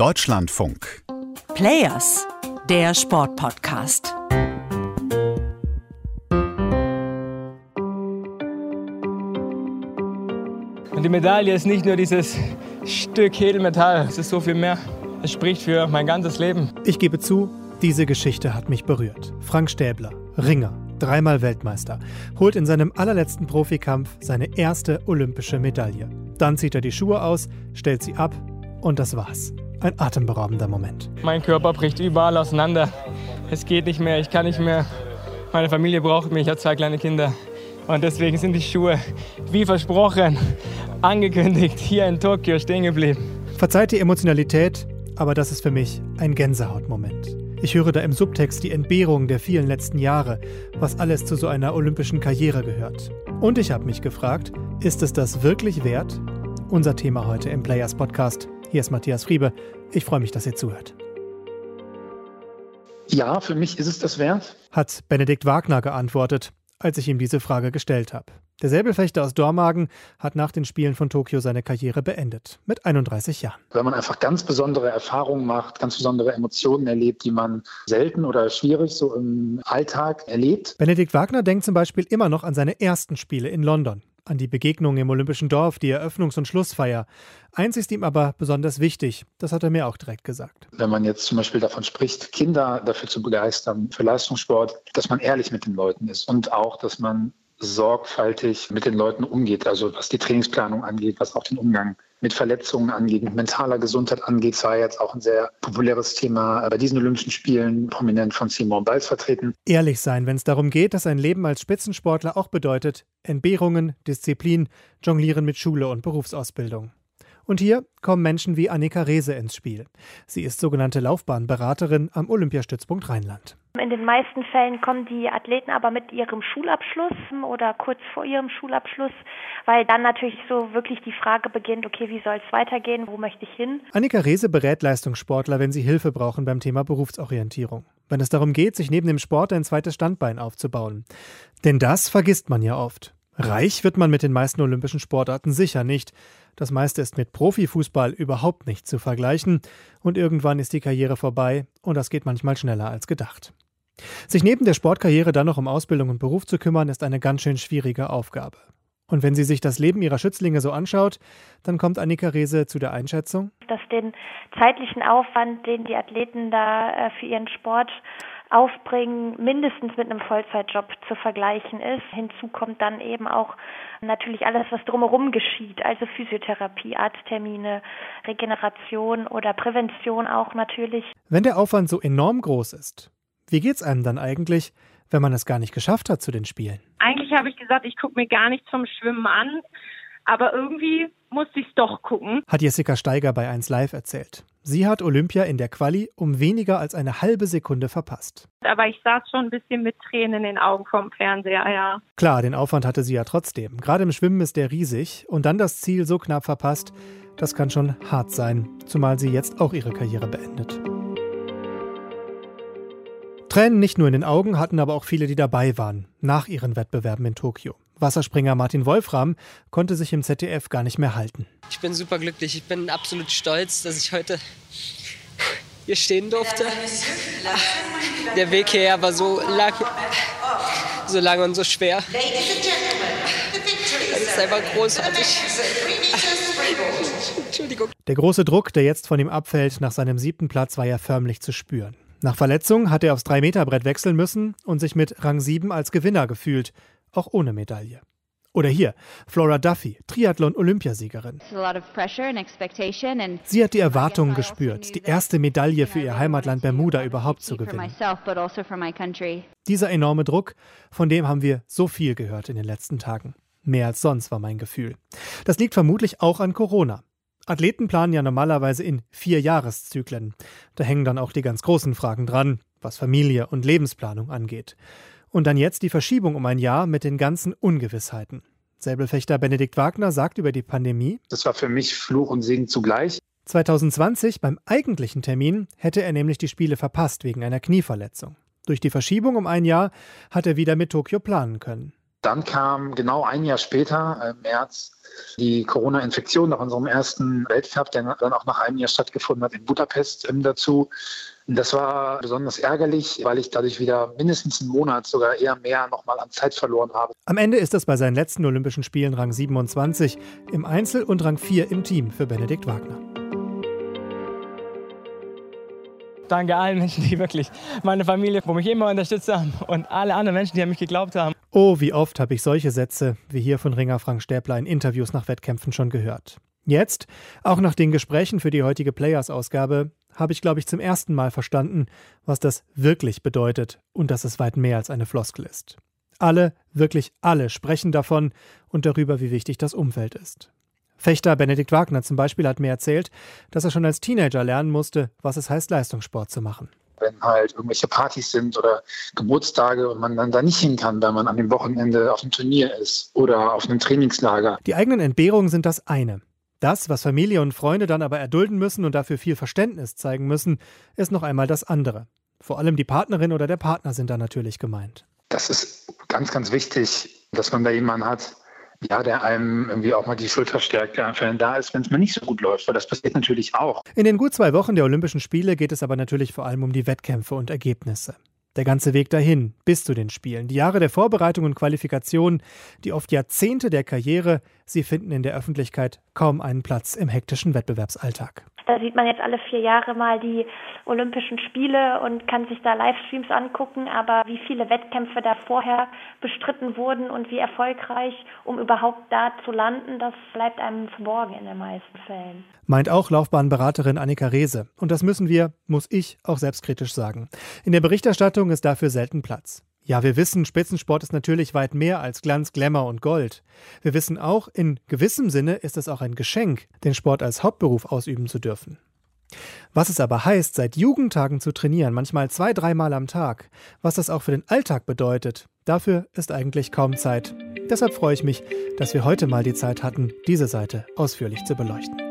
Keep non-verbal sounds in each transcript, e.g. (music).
Deutschlandfunk. Players, der Sportpodcast. Und die Medaille ist nicht nur dieses Stück Edelmetall, es ist so viel mehr. Es spricht für mein ganzes Leben. Ich gebe zu, diese Geschichte hat mich berührt. Frank Stäbler, Ringer, dreimal Weltmeister, holt in seinem allerletzten Profikampf seine erste olympische Medaille. Dann zieht er die Schuhe aus, stellt sie ab und das war's. Ein atemberaubender Moment. Mein Körper bricht überall auseinander. Es geht nicht mehr, ich kann nicht mehr. Meine Familie braucht mich, ich habe zwei kleine Kinder. Und deswegen sind die Schuhe, wie versprochen, angekündigt, hier in Tokio stehen geblieben. Verzeiht die Emotionalität, aber das ist für mich ein Gänsehautmoment. Ich höre da im Subtext die Entbehrung der vielen letzten Jahre, was alles zu so einer olympischen Karriere gehört. Und ich habe mich gefragt, ist es das wirklich wert? Unser Thema heute im Players Podcast. Hier ist Matthias Friebe. Ich freue mich, dass ihr zuhört. Ja, für mich ist es das wert. Hat Benedikt Wagner geantwortet, als ich ihm diese Frage gestellt habe. Der Säbelfechter aus Dormagen hat nach den Spielen von Tokio seine Karriere beendet, mit 31 Jahren. Wenn man einfach ganz besondere Erfahrungen macht, ganz besondere Emotionen erlebt, die man selten oder schwierig so im Alltag erlebt. Benedikt Wagner denkt zum Beispiel immer noch an seine ersten Spiele in London, an die Begegnung im Olympischen Dorf, die Eröffnungs- und Schlussfeier. Eins ist ihm aber besonders wichtig, das hat er mir auch direkt gesagt. Wenn man jetzt zum Beispiel davon spricht, Kinder dafür zu begeistern, für Leistungssport, dass man ehrlich mit den Leuten ist und auch, dass man sorgfältig mit den Leuten umgeht, also was die Trainingsplanung angeht, was auch den Umgang mit Verletzungen angeht, mit mentaler Gesundheit angeht. War jetzt auch ein sehr populäres Thema bei diesen Olympischen Spielen, prominent von Simon Biles vertreten. Ehrlich sein, wenn es darum geht, dass ein Leben als Spitzensportler auch bedeutet Entbehrungen, Disziplin, Jonglieren mit Schule und Berufsausbildung. Und hier kommen Menschen wie Annika Rehse ins Spiel. Sie ist sogenannte Laufbahnberaterin am Olympiastützpunkt Rheinland. In den meisten Fällen kommen die Athleten aber mit ihrem Schulabschluss oder kurz vor ihrem Schulabschluss, weil dann natürlich so wirklich die Frage beginnt, okay, wie soll es weitergehen, wo möchte ich hin? Annika Rehse berät Leistungssportler, wenn sie Hilfe brauchen beim Thema Berufsorientierung. Wenn es darum geht, sich neben dem Sport ein zweites Standbein aufzubauen. Denn das vergisst man ja oft. Reich wird man mit den meisten olympischen Sportarten sicher nicht. Das meiste ist mit Profifußball überhaupt nicht zu vergleichen und irgendwann ist die Karriere vorbei und das geht manchmal schneller als gedacht. Sich neben der Sportkarriere dann noch um Ausbildung und Beruf zu kümmern, ist eine ganz schön schwierige Aufgabe. Und wenn sie sich das Leben ihrer Schützlinge so anschaut, dann kommt Annika Rehse zu der Einschätzung, dass den zeitlichen Aufwand, den die Athleten da äh, für ihren Sport aufbringen, mindestens mit einem Vollzeitjob zu vergleichen ist. Hinzu kommt dann eben auch natürlich alles, was drumherum geschieht, also Physiotherapie, Arzttermine, Regeneration oder Prävention auch natürlich. Wenn der Aufwand so enorm groß ist, wie geht's einem dann eigentlich, wenn man es gar nicht geschafft hat zu den Spielen? Eigentlich habe ich gesagt, ich gucke mir gar nichts vom Schwimmen an, aber irgendwie musste ich es doch gucken. Hat Jessica Steiger bei 1 Live erzählt. Sie hat Olympia in der Quali um weniger als eine halbe Sekunde verpasst. Aber ich saß schon ein bisschen mit Tränen in den Augen vom Fernseher, ja. Klar, den Aufwand hatte sie ja trotzdem. Gerade im Schwimmen ist der riesig und dann das Ziel so knapp verpasst, das kann schon hart sein, zumal sie jetzt auch ihre Karriere beendet. Tränen nicht nur in den Augen hatten aber auch viele, die dabei waren, nach ihren Wettbewerben in Tokio. Wasserspringer Martin Wolfram konnte sich im ZDF gar nicht mehr halten. Ich bin super glücklich. Ich bin absolut stolz, dass ich heute hier stehen durfte. Der Weg hierher war so lang, so lang und so schwer. Das ist einfach großartig. (laughs) Entschuldigung. Der große Druck, der jetzt von ihm abfällt nach seinem siebten Platz, war ja förmlich zu spüren. Nach Verletzung hat er aufs 3-Meter-Brett wechseln müssen und sich mit Rang 7 als Gewinner gefühlt auch ohne Medaille. Oder hier, Flora Duffy, Triathlon-Olympiasiegerin. Sie hat die Erwartungen gespürt, die erste Medaille für ihr Heimatland Bermuda überhaupt zu gewinnen. Also Dieser enorme Druck, von dem haben wir so viel gehört in den letzten Tagen. Mehr als sonst war mein Gefühl. Das liegt vermutlich auch an Corona. Athleten planen ja normalerweise in vier Jahreszyklen. Da hängen dann auch die ganz großen Fragen dran, was Familie und Lebensplanung angeht. Und dann jetzt die Verschiebung um ein Jahr mit den ganzen Ungewissheiten. Säbelfechter Benedikt Wagner sagt über die Pandemie: Das war für mich Fluch und Segen zugleich. 2020, beim eigentlichen Termin, hätte er nämlich die Spiele verpasst wegen einer Knieverletzung. Durch die Verschiebung um ein Jahr hat er wieder mit Tokio planen können. Dann kam genau ein Jahr später, äh, im März, die Corona-Infektion nach unserem ersten Weltcup, der dann auch nach einem Jahr stattgefunden hat in Budapest, ähm, dazu. Das war besonders ärgerlich, weil ich dadurch wieder mindestens einen Monat, sogar eher mehr, nochmal an Zeit verloren habe. Am Ende ist es bei seinen letzten Olympischen Spielen Rang 27 im Einzel und Rang 4 im Team für Benedikt Wagner. Danke allen Menschen, die wirklich meine Familie, wo mich immer unterstützt haben und alle anderen Menschen, die an mich geglaubt haben. Oh, wie oft habe ich solche Sätze wie hier von Ringer Frank Stäbler in Interviews nach Wettkämpfen schon gehört. Jetzt, auch nach den Gesprächen für die heutige Players-Ausgabe, habe ich, glaube ich, zum ersten Mal verstanden, was das wirklich bedeutet und dass es weit mehr als eine Floskel ist. Alle, wirklich alle sprechen davon und darüber, wie wichtig das Umfeld ist. Fechter Benedikt Wagner zum Beispiel hat mir erzählt, dass er schon als Teenager lernen musste, was es heißt, Leistungssport zu machen wenn halt irgendwelche Partys sind oder Geburtstage und man dann da nicht hin kann, weil man an dem Wochenende auf einem Turnier ist oder auf einem Trainingslager. Die eigenen Entbehrungen sind das eine. Das, was Familie und Freunde dann aber erdulden müssen und dafür viel Verständnis zeigen müssen, ist noch einmal das andere. Vor allem die Partnerin oder der Partner sind da natürlich gemeint. Das ist ganz, ganz wichtig, dass man da jemanden hat, ja, der einem irgendwie auch mal die Schulter stärkt, der einfach da ist, wenn es mal nicht so gut läuft, weil das passiert natürlich auch. In den gut zwei Wochen der Olympischen Spiele geht es aber natürlich vor allem um die Wettkämpfe und Ergebnisse. Der ganze Weg dahin, bis zu den Spielen, die Jahre der Vorbereitung und Qualifikation, die oft Jahrzehnte der Karriere, sie finden in der Öffentlichkeit kaum einen Platz im hektischen Wettbewerbsalltag. Da sieht man jetzt alle vier Jahre mal die Olympischen Spiele und kann sich da Livestreams angucken, aber wie viele Wettkämpfe da vorher bestritten wurden und wie erfolgreich, um überhaupt da zu landen, das bleibt einem verborgen in den meisten Fällen. Meint auch Laufbahnberaterin Annika Rehse. Und das müssen wir, muss ich auch selbstkritisch sagen. In der Berichterstattung ist dafür selten Platz. Ja, wir wissen, Spitzensport ist natürlich weit mehr als Glanz, Glamour und Gold. Wir wissen auch, in gewissem Sinne ist es auch ein Geschenk, den Sport als Hauptberuf ausüben zu dürfen. Was es aber heißt, seit Jugendtagen zu trainieren, manchmal zwei, dreimal am Tag, was das auch für den Alltag bedeutet, dafür ist eigentlich kaum Zeit. Deshalb freue ich mich, dass wir heute mal die Zeit hatten, diese Seite ausführlich zu beleuchten.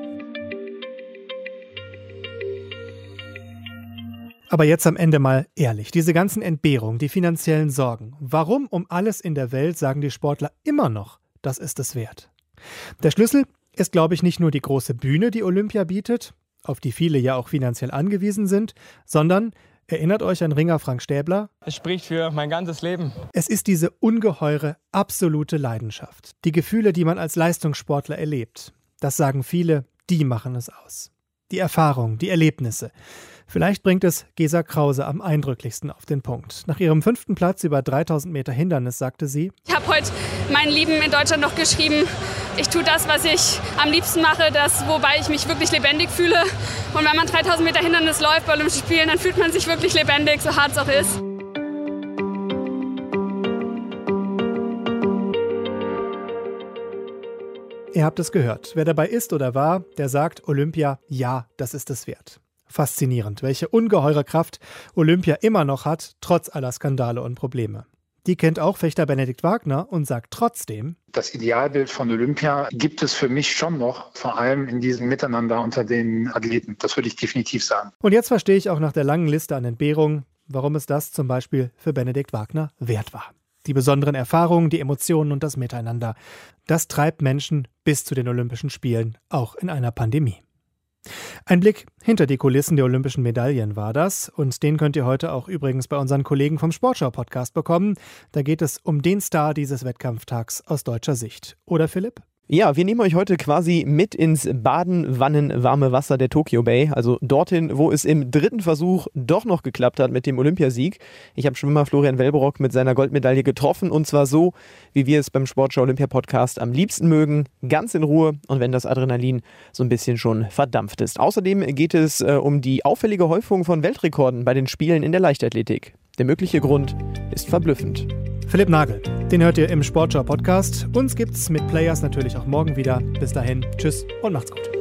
Aber jetzt am Ende mal ehrlich, diese ganzen Entbehrungen, die finanziellen Sorgen, warum um alles in der Welt sagen die Sportler immer noch, das ist es wert? Der Schlüssel ist, glaube ich, nicht nur die große Bühne, die Olympia bietet, auf die viele ja auch finanziell angewiesen sind, sondern Erinnert euch an Ringer Frank Stäbler? Es spricht für mein ganzes Leben. Es ist diese ungeheure, absolute Leidenschaft. Die Gefühle, die man als Leistungssportler erlebt. Das sagen viele, die machen es aus. Die Erfahrung, die Erlebnisse. Vielleicht bringt es Gesa Krause am eindrücklichsten auf den Punkt. Nach ihrem fünften Platz über 3000 Meter Hindernis sagte sie: Ich habe heute meinen Lieben in Deutschland noch geschrieben. Ich tue das, was ich am liebsten mache, das, wobei ich mich wirklich lebendig fühle. Und wenn man 3000 Meter Hindernis läuft bei Olympischen Spielen, dann fühlt man sich wirklich lebendig, so hart es auch ist. Ihr habt es gehört. Wer dabei ist oder war, der sagt Olympia, ja, das ist es wert. Faszinierend, welche ungeheure Kraft Olympia immer noch hat, trotz aller Skandale und Probleme. Die kennt auch Fechter Benedikt Wagner und sagt trotzdem, das Idealbild von Olympia gibt es für mich schon noch, vor allem in diesem Miteinander unter den Athleten. Das würde ich definitiv sagen. Und jetzt verstehe ich auch nach der langen Liste an Entbehrungen, warum es das zum Beispiel für Benedikt Wagner wert war. Die besonderen Erfahrungen, die Emotionen und das Miteinander. Das treibt Menschen bis zu den Olympischen Spielen, auch in einer Pandemie. Ein Blick hinter die Kulissen der Olympischen Medaillen war das und den könnt ihr heute auch übrigens bei unseren Kollegen vom Sportschau-Podcast bekommen. Da geht es um den Star dieses Wettkampftags aus deutscher Sicht. Oder Philipp? Ja, wir nehmen euch heute quasi mit ins Baden-Wannen-warme Wasser der Tokyo Bay, also dorthin, wo es im dritten Versuch doch noch geklappt hat mit dem Olympiasieg. Ich habe Schwimmer Florian Welberock mit seiner Goldmedaille getroffen und zwar so, wie wir es beim Sportschau Olympia Podcast am liebsten mögen, ganz in Ruhe und wenn das Adrenalin so ein bisschen schon verdampft ist. Außerdem geht es äh, um die auffällige Häufung von Weltrekorden bei den Spielen in der Leichtathletik. Der mögliche Grund ist verblüffend. Philipp Nagel, den hört ihr im Sportschau Podcast. Uns gibt's mit Players natürlich auch morgen wieder. Bis dahin, tschüss und macht's gut.